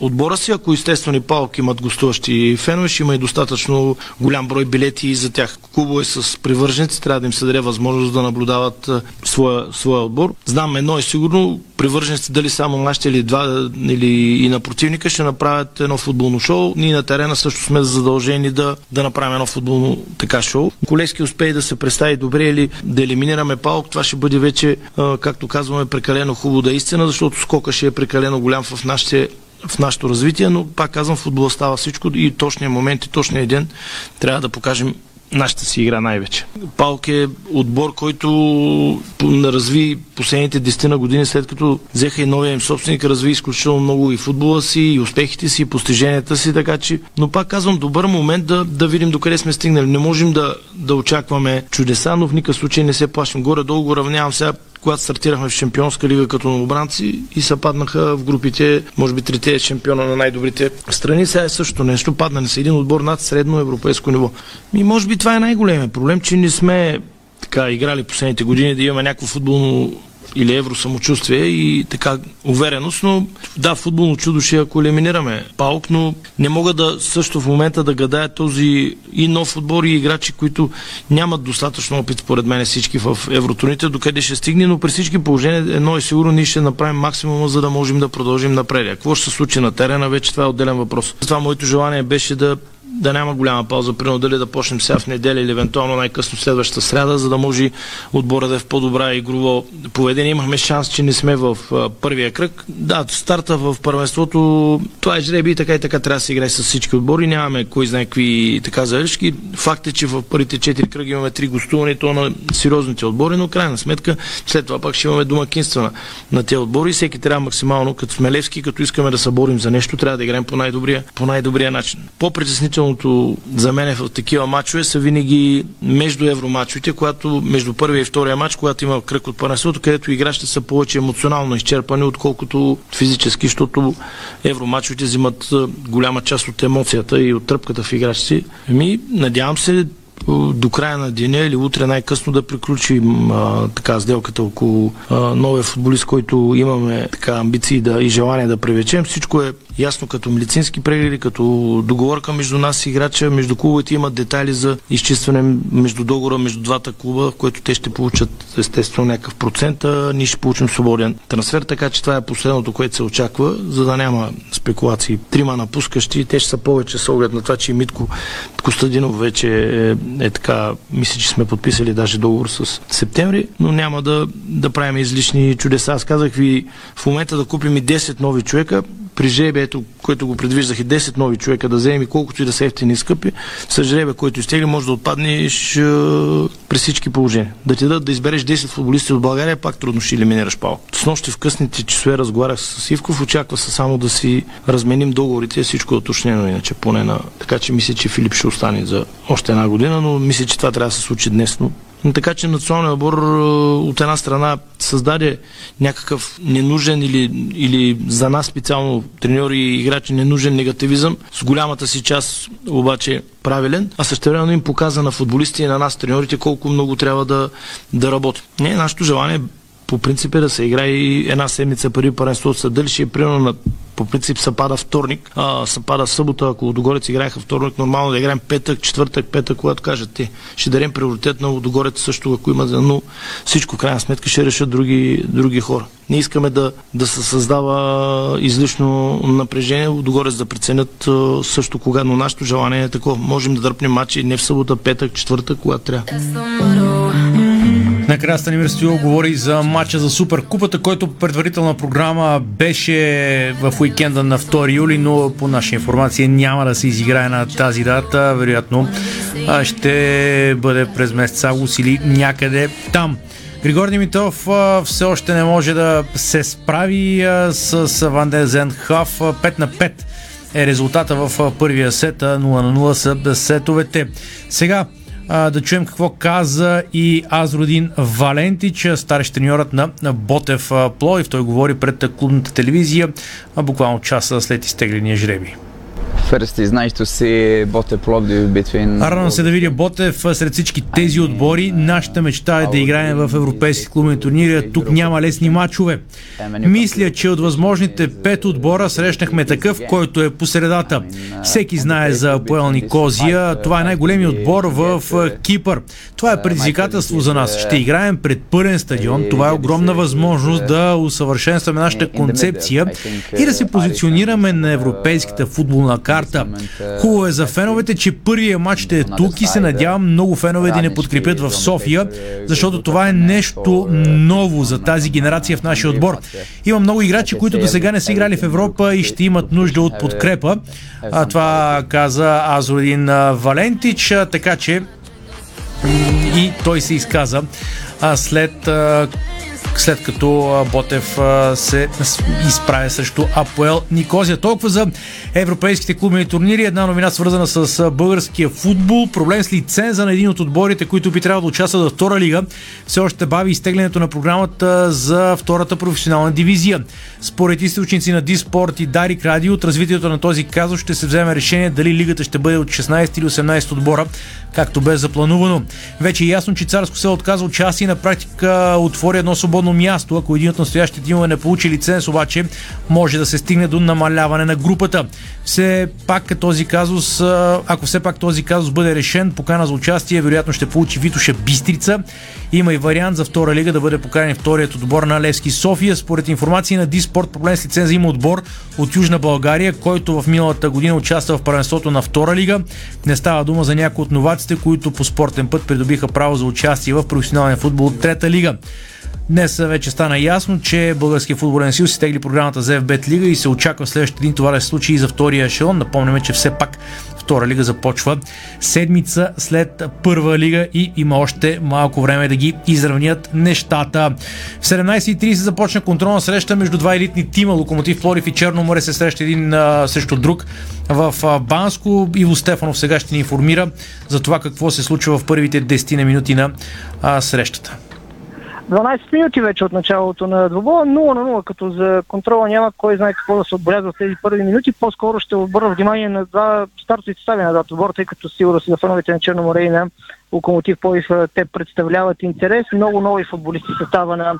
отбора си. Ако естествено и палки имат гостуващи фенове, ще има и достатъчно голям брой билети за тях. Клубове с привърженици трябва да им се даде възможност да наблюдават своя, своя отбор. Знам едно е сигурно, привърженици дали само нашите или два или и на противника ще направят едно футболно шоу. Ние на терена също сме задължени да, да направим едно футболно така шоу. Колески успее да се представи добре или да елиминираме палк, това ще бъде вече, както казваме, прекалено хубаво да е истина, защото скока ще е прекалено голям в нашите в нашето развитие, но пак казвам, футбола става всичко и точния момент и точния ден трябва да покажем нашата си игра най-вече. Палк е отбор, който разви последните 10 на години, след като взеха и новия им собственик, разви изключително много и футбола си, и успехите си, и постиженията си, така че, но пак казвам, добър момент да, да видим докъде сме стигнали. Не можем да, да очакваме чудеса, но в никакъв случай не се плашим. Горе-долу го равнявам сега когато стартирахме в Шампионска лига като новобранци и се паднаха в групите, може би трите шампиона на най-добрите страни. Сега е същото нещо. Паднали са един отбор над средно европейско ниво. И може би това е най-големият проблем, че не сме така играли последните години да имаме някакво футболно или евро самочувствие и така увереност, но да, футболно чудо ще ако елиминираме Паук, но не мога да също в момента да гадая този и нов отбор и играчи, които нямат достатъчно опит, според мен всички в евротурните, докъде ще стигне, но при всички положения едно е сигурно, ние ще направим максимума, за да можем да продължим напред. Какво ще се случи на терена, вече това е отделен въпрос. Това моето желание беше да да няма голяма пауза, примерно дали да почнем сега в неделя или евентуално най-късно следващата сряда, за да може отбора да е в по-добра игрово поведение. Имахме шанс, че не сме в а, първия кръг. Да, старта в първенството, това е жреби и така и така трябва да се играе с всички отбори. Нямаме кой знае какви така залежки. Факт е, че в първите четири кръги имаме три гостувани, то на сериозните отбори, но крайна сметка след това пак ще имаме домакинства на, на тези отбори. Всеки трябва максимално, като сме левски, като искаме да се борим за нещо, трябва да играем по най-добрия, по най-добрия начин. По-притеснителното за мен е в такива матчове са винаги между евромачовете, когато между първия и втория матч, когато има кръг от първенството, където играчите са повече емоционално изчерпани, отколкото физически, защото евромачовете взимат голяма част от емоцията и от тръпката в играчите. Ми, надявам се до края на деня или утре най-късно да приключим а, така сделката около а, новия футболист, който имаме така амбиции да, и желание да привлечем. Всичко е ясно като медицински прегледи, като договорка между нас и играча, между клубовете имат детайли за изчистване между договора между двата клуба, което те ще получат естествено някакъв процент, а ние ще получим свободен трансфер, така че това е последното, което се очаква, за да няма спекулации. Трима напускащи, те ще са повече с оглед на това, че Митко Костадинов вече е, е така, мисля, че сме подписали даже договор с септември, но няма да, да правим излишни чудеса. Аз казах ви в момента да купим и 10 нови човека, при жребието, което го предвиждах и 10 нови човека да вземем и колкото и да са ефтини скъпи, с жребия, който изтегли, може да отпаднеш е, при всички положения. Да ти дадат да избереш 10 футболисти от България, пак трудно ще елиминираш пал. С нощи в късните часове разговарях с Ивков, очаква се само да си разменим договорите, всичко е уточнено иначе поне на... Така че мисля, че Филип ще остане за още една година, но мисля, че това трябва да се случи днес, но така че националният отбор от една страна създаде някакъв ненужен или, или за нас специално треньори и играчи ненужен негативизъм, с голямата си част обаче правилен, а също време им показа на футболисти и на нас треньорите колко много трябва да, да работим. Не, нашето желание по принцип е да се играе и една седмица преди паренство от е примерно на по принцип се пада вторник, а, се пада събота, ако Лудогорец играеха вторник, нормално да играем петък, четвъртък, петък, когато кажат те. Ще дадем приоритет на Лудогорец също, ако има, но всичко в крайна сметка ще решат други, други хора. Не искаме да, да се създава излишно напрежение, Лудогорец да преценят също кога, но нашето желание е такова. Можем да дърпнем матчи не в събота, петък, четвъртък, когато трябва. Накрая Станимир Стоилов говори за матча за Суперкупата, който предварителна програма беше в уикенда на 2 юли, но по наша информация няма да се изиграе на тази дата. Вероятно ще бъде през месец август или някъде там. Григор Димитров все още не може да се справи с Ван Дезен Хав 5 на 5 е резултата в първия сет, 0 на 0 са сетовете. Сега а, да чуем какво каза и Азродин Валентич, старещ треньорът на, Ботев Плоев. Той говори пред клубната телевизия буквално часа след изтегления жреби. First is nice to see. Радвам се да видя Ботев сред всички тези отбори. Нашата мечта е да играем в европейски клубни турнири. Тук няма лесни матчове. Мисля, че от възможните пет отбора срещнахме такъв, който е по средата. Всеки знае за Поел Никозия. Това е най-големият отбор в Кипър. Това е предизвикателство за нас. Ще играем пред пълен стадион. Това е огромна възможност да усъвършенстваме нашата концепция и да се позиционираме на европейската футболна карта карта. Хубаво е за феновете, че първият матч ще е тук и се надявам много фенове да не подкрепят в София, защото това е нещо ново за тази генерация в нашия отбор. Има много играчи, които до сега не са играли в Европа и ще имат нужда от подкрепа. А, това каза Азорин Валентич, така че и той се изказа а след след като Ботев се изправя срещу Апоел Никозия. Толкова за европейските клубни турнири. Една новина свързана с българския футбол. Проблем с лиценза на един от отборите, които би трябвало да участват във втора лига. Все още бави изтеглянето на програмата за втората професионална дивизия. Според източници на Диспорт и Дарик Радио, от развитието на този казус ще се вземе решение дали лигата ще бъде от 16 или 18 отбора, както бе запланувано. Вече е ясно, че Царско се отказва участие на практика отвори едно свободно основно място. Ако един от настоящите тимове не получи лиценз, обаче може да се стигне до намаляване на групата. Все пак този казус, ако все пак този казус бъде решен, покана за участие, вероятно ще получи Витоша Бистрица. Има и вариант за втора лига да бъде поканен вторият отбор на Левски София. Според информация на Диспорт, проблем с лиценза има отбор от Южна България, който в миналата година участва в първенството на втора лига. Не става дума за някои от новаците, които по спортен път придобиха право за участие в професионален футбол от трета лига. Днес вече стана ясно, че Българския футболен съюз си тегли програмата за FBET лига и се очаква следващия ден това да се случи и за втория ешелон. Напомняме, че все пак втора лига започва седмица след първа лига и има още малко време да ги изравнят нещата. В 17.30 започна контролна среща между два елитни тима. Локомотив Плорив и Черно море се среща един а, срещу друг в а, Банско. Иво Стефанов сега ще ни информира за това какво се случва в първите 10 минути на а, срещата. 12 минути вече от началото на двобоя, 0 на 0, като за контрола няма кой знае какво да се отбелязва в тези първи минути. По-скоро ще обърна внимание на два стартови състави на двата отбора, тъй като сигурно си за феновете на Черно море и на Локомотив Пловдив те представляват интерес. Много нови футболисти състава на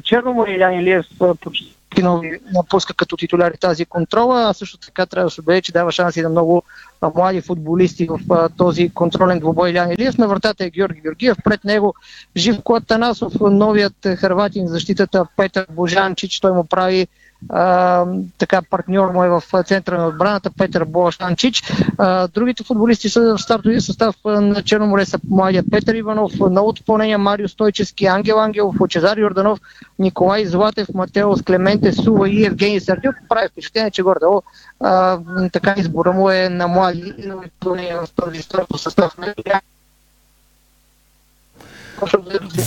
Черно море. Илян Илиев почти нови напуска като титуляри тази контрола, а също така трябва да се отбележи, че дава шанси на много млади футболисти в този контролен двубой Илян Илиев. На вратата е Георги Георгиев, пред него Живко Атанасов, новият хърватин защитата Петър Божанчич, той му прави така партньор му е в центъра на отбраната Петър Болашанчич. А, другите футболисти са в стартовия състав на Черно море са младия Петър Иванов, ново допълнение Марио Стойчески, Ангел Ангелов, Чезар Йорданов, Николай Златев, Матео Клементе Сува и Евгений Сардюк. Прави впечатление, че горе така избора му е на млади в този стартов състав.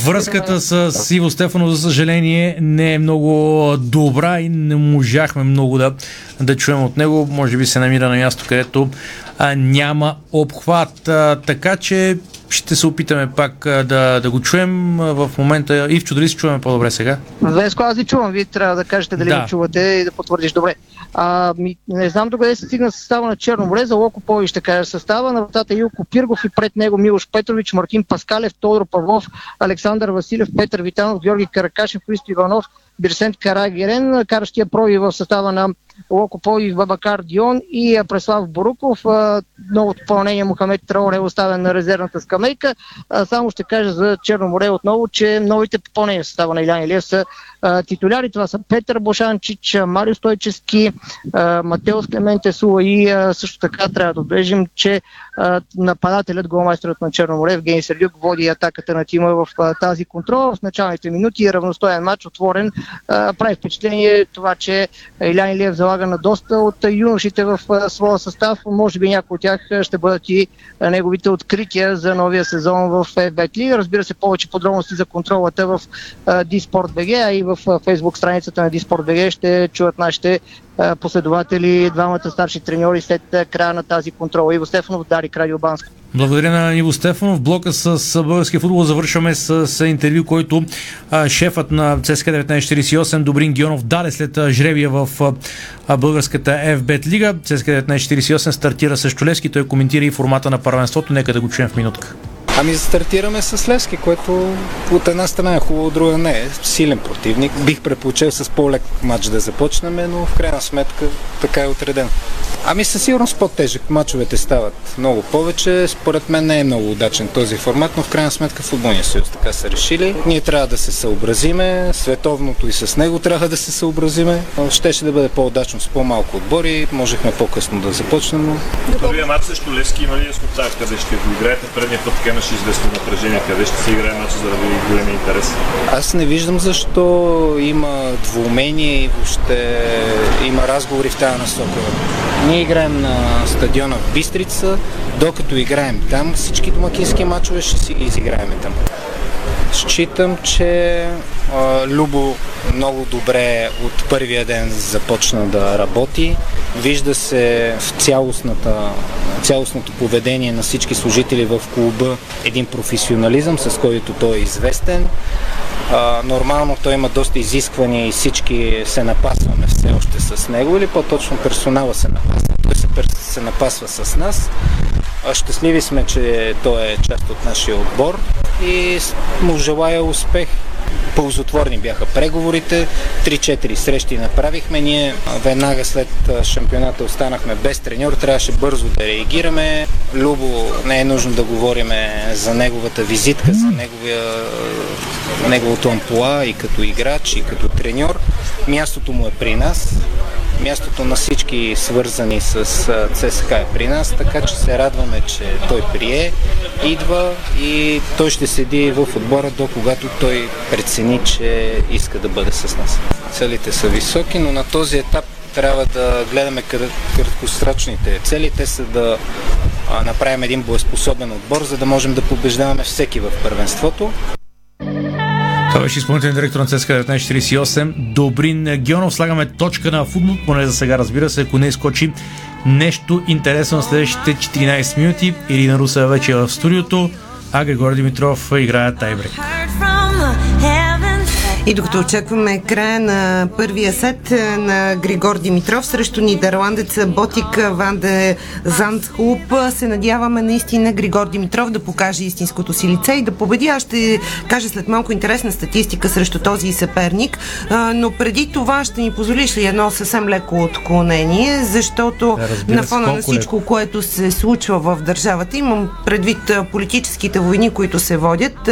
Връзката с Иво Стефано, за съжаление, не е много добра и не можахме много да, да чуем от него. Може би се намира на място, където а, няма обхват. А, така че ще се опитаме пак да, да го чуем в момента. Ивчо, дали се чуваме по-добре сега? Веско, аз ви чувам. Вие трябва да кажете дали да. го чувате и да потвърдиш добре. А, ми, не знам докъде се стигна състава на Черно море. За Локо Пови ще кажа състава. На вратата Илко Пиргов и пред него Милош Петрович, Мартин Паскалев, Тодор Павлов, Александър Василев, Петър Витанов, Георги Каракашев, Христо Иванов, Бирсент Карагерен, каращия проби в състава на Локо Пови, Бабакар Дион и Преслав Боруков. Новото допълнение Мохамед Траор е оставен на резервната скамейка. Само ще кажа за Черно море отново, че новите попълнения в състава на Илян Илиев са титуляри. Това са Петър Бошанчич, Марио Стойчески, Матеос Клементе Сула и също така трябва да отбележим, че нападателят, голмайсторът на Черно море, Евгений Сердюк, води атаката на тима в тази контрола. В началните минути е равностоен матч, отворен. Прави впечатление това, че Илян Илиев залага на доста от юношите в своя състав. Може би някои от тях ще бъдат и неговите открития за новия сезон в Бетли. Разбира се, повече подробности за контролата в БГ, а и в фейсбук страницата на БГ ще чуят нашите последователи, двамата старши треньори след края на тази контрола. Иво Стефанов, Дарик Радио Банско. Благодаря на Иво Стефанов. Блока с българския футбол завършваме с, интервю, който шефът на ЦСК 1948 Добрин Гионов даде след жребия в българската FBET лига. ЦСК 1948 стартира с Чулевски. Той коментира и формата на първенството. Нека да го чуем в минутка. Ами стартираме с Левски, което от една страна е хубаво, от друга не е. Силен противник. Бих предпочел с по-лек матч да започнем, но в крайна сметка така е отреден. Ами със сигурност по-тежък. Мачовете стават много повече. Според мен не е много удачен този формат, но в крайна сметка футболния съюз така са решили. Ние трябва да се съобразиме, световното и с него трябва да се съобразиме. Щеше да бъде по-удачно с по-малко отбори, можехме по-късно да започнем. Но... Първия матч срещу Левски има ли яснота къде ще го играете? Предния път така имаше известно напрежение. Къде ще се играе матч заради големия интерес? Аз не виждам защо има двумение и въобще има разговори в тази насока. Ние играем на стадиона в Бистрица, докато играем там, всички домакински матчове ще си изиграем там. Считам, че а, Любо много добре от първия ден започна да работи. Вижда се в цялостната, цялостното поведение на всички служители в клуба един професионализъм, с който той е известен. А, нормално той има доста изисквания и всички се напасваме все още с него или по-точно персонала се напасва. Той се, се напасва с нас. Щастливи сме, че той е част от нашия отбор и му желая успех ползотворни бяха преговорите. 3-4 срещи направихме. Ние веднага след шампионата останахме без треньор. Трябваше бързо да реагираме. Любо не е нужно да говорим за неговата визитка, за неговия, неговото ампула и като играч, и като треньор. Мястото му е при нас. Мястото на всички свързани с ЦСКА е при нас, така че се радваме, че той прие, идва и той ще седи в отбора до когато той прецени, че иска да бъде с нас. Целите са високи, но на този етап трябва да гледаме краткосрочните цели. Те са да направим един боеспособен отбор, за да можем да побеждаваме всеки в първенството. Това беше изпълнителен директор на ЦСКА 1948. Добрин Геонов. Слагаме точка на футбол, поне за сега разбира се, ако не изкочи нещо интересно на следващите 14 минути. Ирина Руса вече е в студиото, а Григор Димитров играе тайбрек. И докато очакваме края на първия сет е, на Григор Димитров срещу нидерландеца Ботик Ванде Зандхуп, се надяваме наистина Григор Димитров да покаже истинското си лице и да победи. Аз ще кажа след малко интересна статистика срещу този съперник, но преди това ще ни позволиш ли едно съвсем леко отклонение, защото да, на фона на всичко, което се случва в държавата, имам предвид политическите войни, които се водят.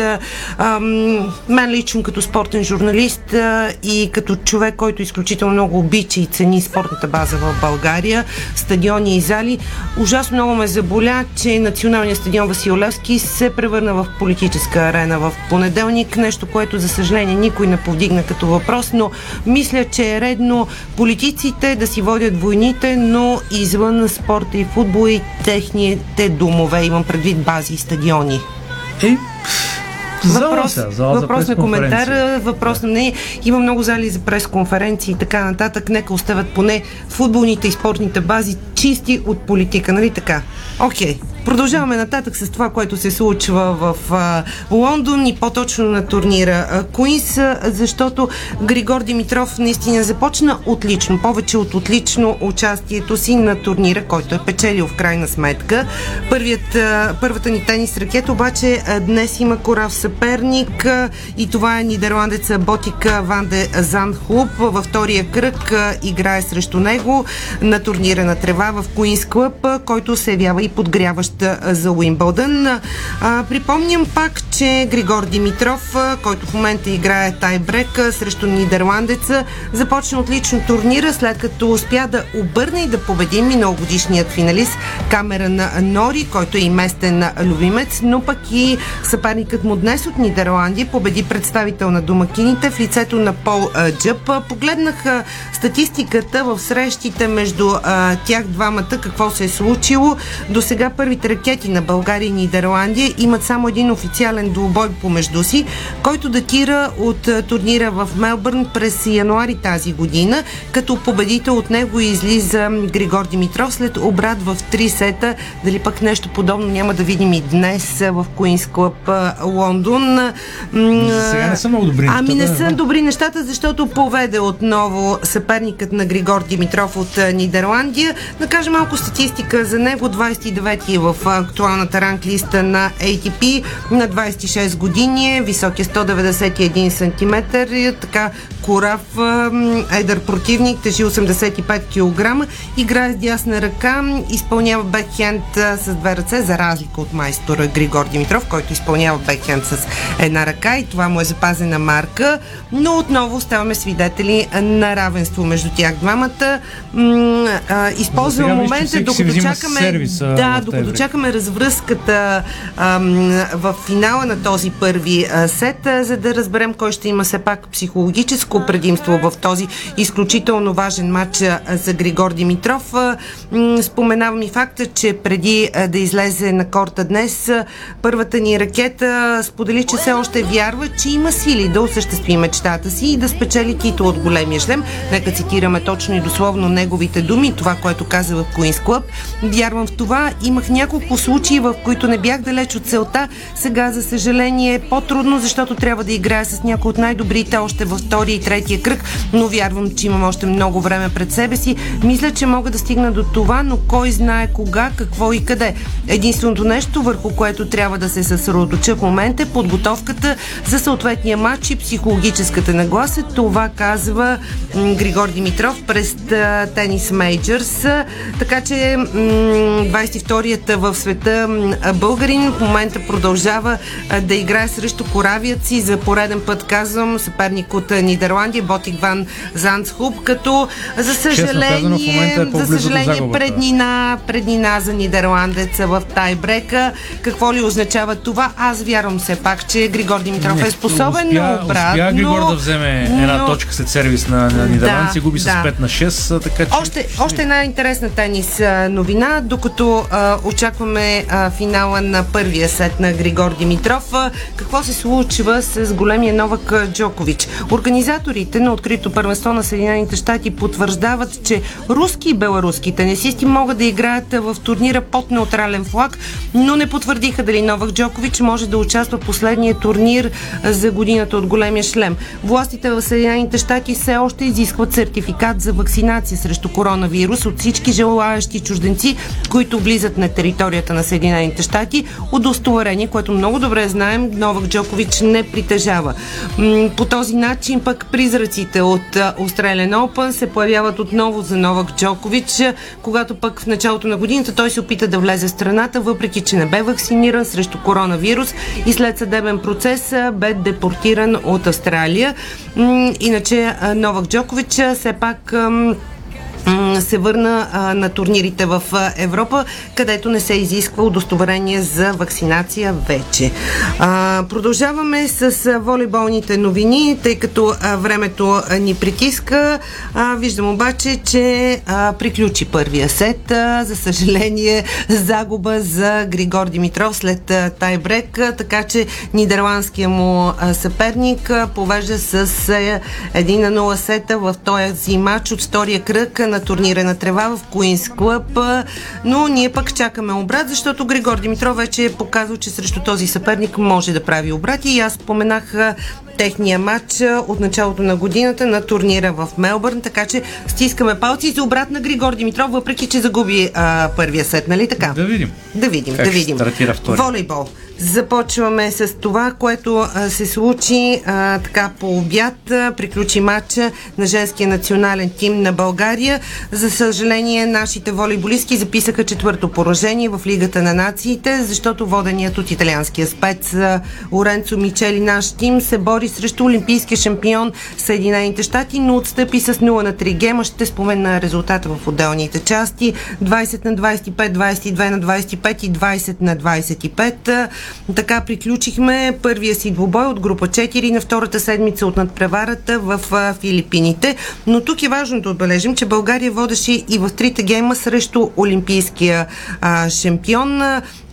Мен лично като спортен журналист журналист и като човек, който изключително много обича и цени спортната база в България, стадиони и зали, ужасно много ме заболя, че националният стадион Васил Левски се превърна в политическа арена в понеделник, нещо, което за съжаление никой не повдигна като въпрос, но мисля, че е редно политиците да си водят войните, но извън спорта и футбол и техните домове, имам предвид бази и стадиони. Е, Въпрос, зала, зала въпрос на коментар, въпрос на мнение. Има много зали за пресконференции и така нататък. Нека оставят поне футболните и спортните бази чисти от политика, нали така? Окей. Okay. Продължаваме нататък с това, което се случва в а, Лондон и по-точно на турнира Куинс, защото Григор Димитров наистина започна отлично, повече от отлично участието си на турнира, който е печелил в крайна сметка. Първият, а, първата ни тенис ракета обаче а, днес има корав съперник а, и това е нидерландеца Ботика Ванде Занхлуб. Във втория кръг а, играе срещу него на турнира на трева в Куинс Клъб, който се явява и подгряващ за Уимбълдън. Припомням пак, че Григор Димитров, който в момента играе тайбрек срещу нидерландеца, започна отлично турнира, след като успя да обърне и да победи миналогодишният финалист Камеран Нори, който е и местен любимец, но пък и съперникът му днес от Нидерландия победи представител на домакините в лицето на Пол Джъп. Погледнах статистиката в срещите между тях двамата, какво се е случило. До сега първите ракети на България и Нидерландия имат само един официален двубой помежду си, който датира от турнира в Мелбърн през януари тази година, като победител от него излиза Григор Димитров след обрат в три сета. Дали пък нещо подобно няма да видим и днес в Куинс Клъб Лондон. Сега не са много добри нещата. Ами не са добри нещата, защото поведе отново съперникът на Григор Димитров от Нидерландия. Да кажем малко статистика за него. 29 в актуалната ранглиста на ATP на 26 години, висок е 191 см, така корав, едър противник, тежи 85 кг, играе с дясна ръка, изпълнява бекхенд с две ръце, за разлика от майстора Григор Димитров, който изпълнява бекхенд с една ръка и това му е запазена марка, но отново ставаме свидетели на равенство между тях двамата. Използвам момента, докато чакаме... Да, докато чакаме развръзката в финала на този първи сет, за да разберем кой ще има все пак психологическо предимство в този изключително важен матч за Григор Димитров. Споменавам и факта, че преди да излезе на корта днес, първата ни ракета сподели, че все още вярва, че има сили да осъществи мечтата си и да спечели титул от големия шлем. Нека цитираме точно и дословно неговите думи, това, което каза в Queen's Club. Вярвам в това. Имах няколко случаи, в които не бях далеч от целта. Сега, за съжаление, е по-трудно, защото трябва да играя с някои от най-добрите още във втори третия кръг, но вярвам, че имам още много време пред себе си. Мисля, че мога да стигна до това, но кой знае кога, какво и къде. Единственото нещо, върху което трябва да се съсредоточа в момента е подготовката за съответния матч и психологическата нагласа. Това казва Григор Димитров през тенис мейджърс. Така че 22-ят в света българин в момента продължава да играе срещу коравият си за пореден път, казвам, съперник от Нидерландия, Ботик Ван Занцхуб, като за съжаление, е за съжаление преднина, преднина за нидерландеца в тайбрека. Какво ли означава това? Аз вярвам все пак, че Григор Димитров е способен, успя, но обратно. Успя Григор да вземе една но... точка след сервис на, на Нидерландци, да, губи с да. 5 на 6, така че... Още, още една интересна тенис новина, докато а, очакваме а, финала на първия сет на Григор Димитров. А, какво се случва с големия Новак Джокович? Организаторите на открито първенство на Съединените щати потвърждават, че руски и беларуски тенисисти могат да играят в турнира под неутрален флаг, но не потвърдиха дали Новак Джокович може да участва в последния турнир за годината от големия шлем. Властите в Съединените щати все още изискват сертификат за вакцинация срещу коронавирус от всички желаящи чужденци, които влизат на територията на Съединените щати. Удостоверение, което много добре знаем, Новак Джокович не притежава. По този начин пък призраците от Australian Open се появяват отново за Новак Джокович, когато пък в началото на годината той се опита да влезе в страната, въпреки че не бе вакциниран срещу коронавирус и след съдебен процес бе депортиран от Австралия. Иначе Новак Джокович все пак се върна на турнирите в Европа, където не се изисква удостоверение за вакцинация вече. Продължаваме с волейболните новини, тъй като времето ни притиска. Виждам обаче, че приключи първия сет. За съжаление, загуба за Григор Димитров след а, тайбрек, така че нидерландския му съперник повежда с а, 1 на 0 сета в този матч от втория кръг на турнира на трева в Куинс Клъб, но ние пък чакаме обрат, защото Григор Димитров вече е показал, че срещу този съперник може да прави обрат и аз споменах техния матч от началото на годината на турнира в Мелбърн, така че стискаме палци за обрат на Григор Димитров, въпреки че загуби а, първия сет, нали така? Да видим. Да видим, как да видим. Волейбол. Започваме с това, което се случи а, така по обяд. Приключи матча на женския национален тим на България. За съжаление, нашите волейболистки записаха четвърто поражение в Лигата на нациите, защото воденият от италианския спец Оренцо Мичели наш тим се бори срещу олимпийския шампион Съединените щати, но отстъпи с 0 на 3 гема. Ще спомена резултата в отделните части. 20 на 25, 22 на 25 и 20 на 25. Така приключихме първия си двубой от група 4 на втората седмица от надпреварата в Филипините. Но тук е важно да отбележим, че България водеше и в трите гейма срещу олимпийския а, шампион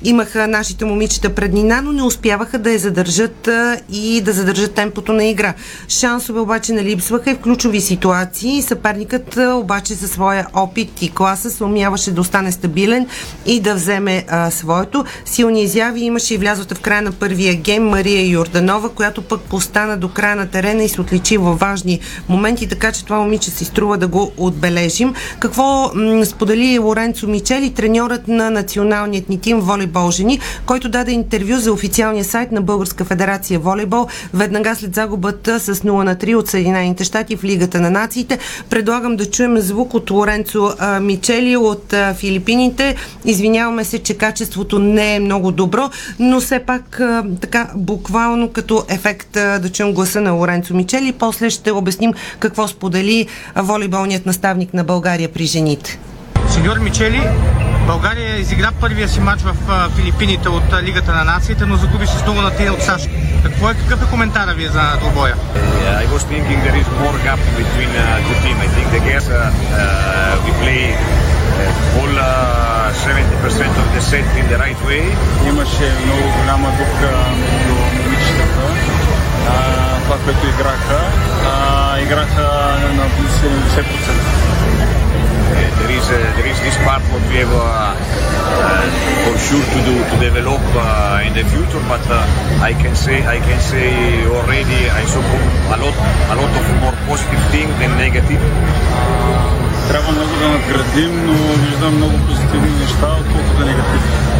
имаха нашите момичета преднина, но не успяваха да я задържат а, и да задържат темпото на игра. Шансове обаче не липсваха и в ключови ситуации. Съперникът а, обаче със своя опит и класа се умяваше да остане стабилен и да вземе а, своето. Силни изяви имаше и влязота в края на първия гейм Мария Йорданова, която пък постана до края на терена и се отличи във важни моменти, така че това момиче си струва да го отбележим. Какво м- сподели Лоренцо Мичели, треньорът на националният ни тим волейбол жени, който даде интервю за официалния сайт на Българска федерация волейбол веднага след загубата с 0 на 3 от Съединените щати в Лигата на нациите. Предлагам да чуем звук от Лоренцо а, Мичели от а, Филипините. Извиняваме се, че качеството не е много добро, но все пак а, така буквално като ефект а, да чуем гласа на Лоренцо Мичели. После ще обясним какво сподели волейболният наставник на България при жените. Сеньор Мичели, България изигра първия си матч в Филипините от Лигата на нациите, но загуби с 0 на 3 от САЩ. Какво е, какъв е коментара ви за двобоя? Yeah, I was thinking there is more gap between uh, two teams. I think the guys uh, uh, we play uh, all uh, 70% of the set in the right way. Имаше много голяма дупка между момичетата. А, това, което играха, а, играха на 70%. there is uh, there is this part what we have uh, uh, for sure to do to develop uh, in the future. But uh, I can say I can say already I saw a lot a lot of more positive things than negative. Трябва много да надградим, но виждам много позитивни неща, отколкото негативни.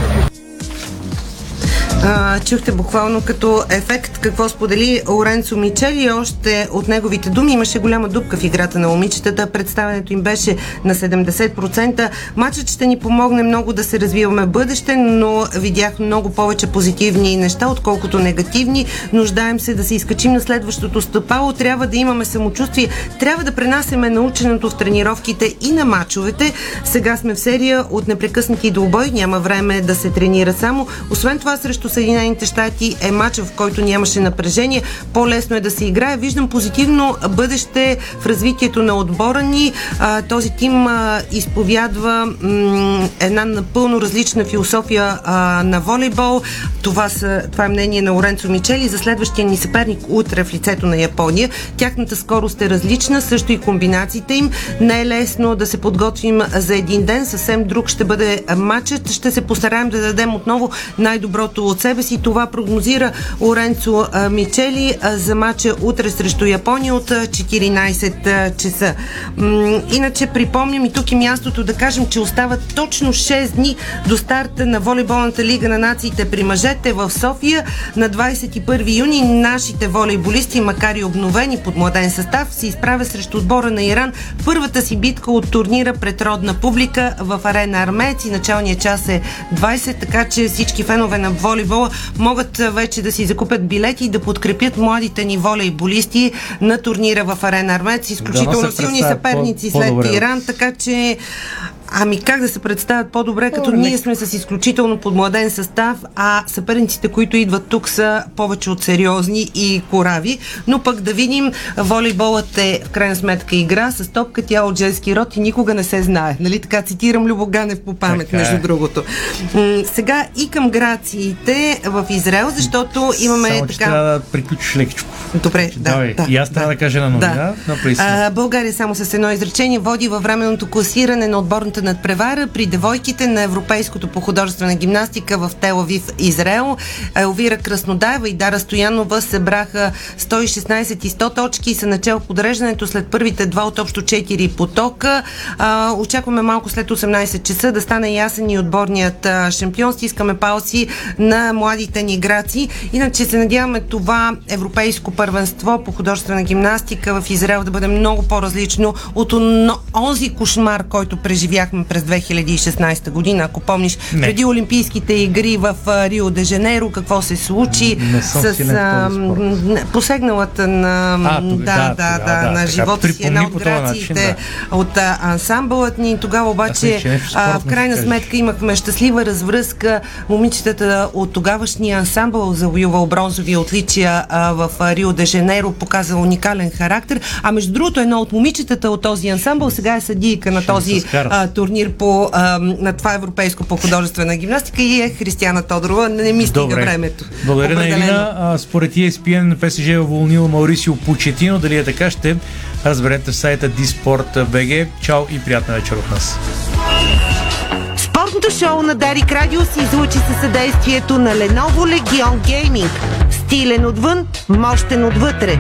А, чухте буквално като ефект какво сподели Лоренцо Мичели. Още от неговите думи имаше голяма дупка в играта на момичетата. Представенето им беше на 70%. Матчът ще ни помогне много да се развиваме в бъдеще, но видях много повече позитивни неща, отколкото негативни. Нуждаем се да се изкачим на следващото стъпало. Трябва да имаме самочувствие. Трябва да пренасеме наученото в тренировките и на матчовете. Сега сме в серия от непрекъснати двубой. Няма време да се тренира само. Освен това, срещу Съединените щати е матч, в който нямаше напрежение. По-лесно е да се играе. Виждам позитивно бъдеще в развитието на отбора ни. А, този тим а, изповядва м- една напълно различна философия а, на волейбол. Това, са, това е мнение на Оренцо Мичели за следващия ни съперник утре в лицето на Япония. Тяхната скорост е различна, също и комбинациите им. Не е лесно да се подготвим за един ден. Съвсем друг ще бъде матчът. Ще се постараем да дадем отново най-доброто от себе си. Това прогнозира Оренцо Мичели за матча утре срещу Япония от 14 часа. Иначе припомням и тук е мястото да кажем, че остават точно 6 дни до старта на волейболната лига на нациите при мъжете в София. На 21 юни нашите волейболисти, макар и обновени под младен състав, се изправя срещу отбора на Иран първата си битка от турнира пред родна публика в арена Армеец и началният час е 20, така че всички фенове на волейбола могат вече да си закупят билети и да подкрепят младите ни волейболисти на турнира в арена Армеец. Изключително се силни съперници по- след по-добре. Иран, така че Ами как да се представят по-добре, като О, ние сме с изключително подмладен състав, а съперниците, които идват тук са повече от сериозни и корави. Но пък да видим, волейболът е в крайна сметка игра с топка, тя е от женски род и никога не се знае. Нали така цитирам Любо Ганев по памет, Така е. между другото. М, сега и към грациите в Израел, защото имаме Само, така... трябва да приключиш лекичко. Добре, да, Давай, да. и аз трябва да кажа една новина. Направи си. А, България само с едно изречение води във временното класиране на отборната надпревара при девойките на Европейското по художествена гимнастика в Телавив, Израел. Елвира Краснодаева и Дара Стоянова събраха 116 и 100 точки и са начал подреждането след първите два от общо 4 потока. А, очакваме малко след 18 часа да стане ясен и отборният шампион. Стискаме палци на младите ни граци. Иначе се надяваме това европейско първенство по художествена гимнастика в Израел да бъде много по-различно от онзи кошмар, който преживяхме през 2016 година. Ако помниш, Не. преди Олимпийските игри в Рио де Жанейро, какво се случи с а, посегналата на, А, тога- да, да, да, да, да, на живота си една от начин, грациите от а, ансамбълът ни. Тогава обаче а, в крайна сметка имахме щастлива развръзка. Момичетата от тогавашния ансамбъл завоювал бронзови отличия а, в Рио де Жанейро, показа уникален характер. А между другото, едно от момичетата от този ансамбъл сега е съдийка на този а, турнир по, а, на това европейско по художествена гимнастика и е Християна Тодорова. Не, не ми стига Добре. времето. Благодаря на. Елина. Според ESPN ПСЖ е уволнил Маурисио Почетино. Дали е така, ще разберете в сайта disport.bg. Чао и приятна вечер от нас. Спортното шоу на Дарик Радио се излучи със съдействието на Lenovo Legion Gaming. Стилен отвън, мощен отвътре.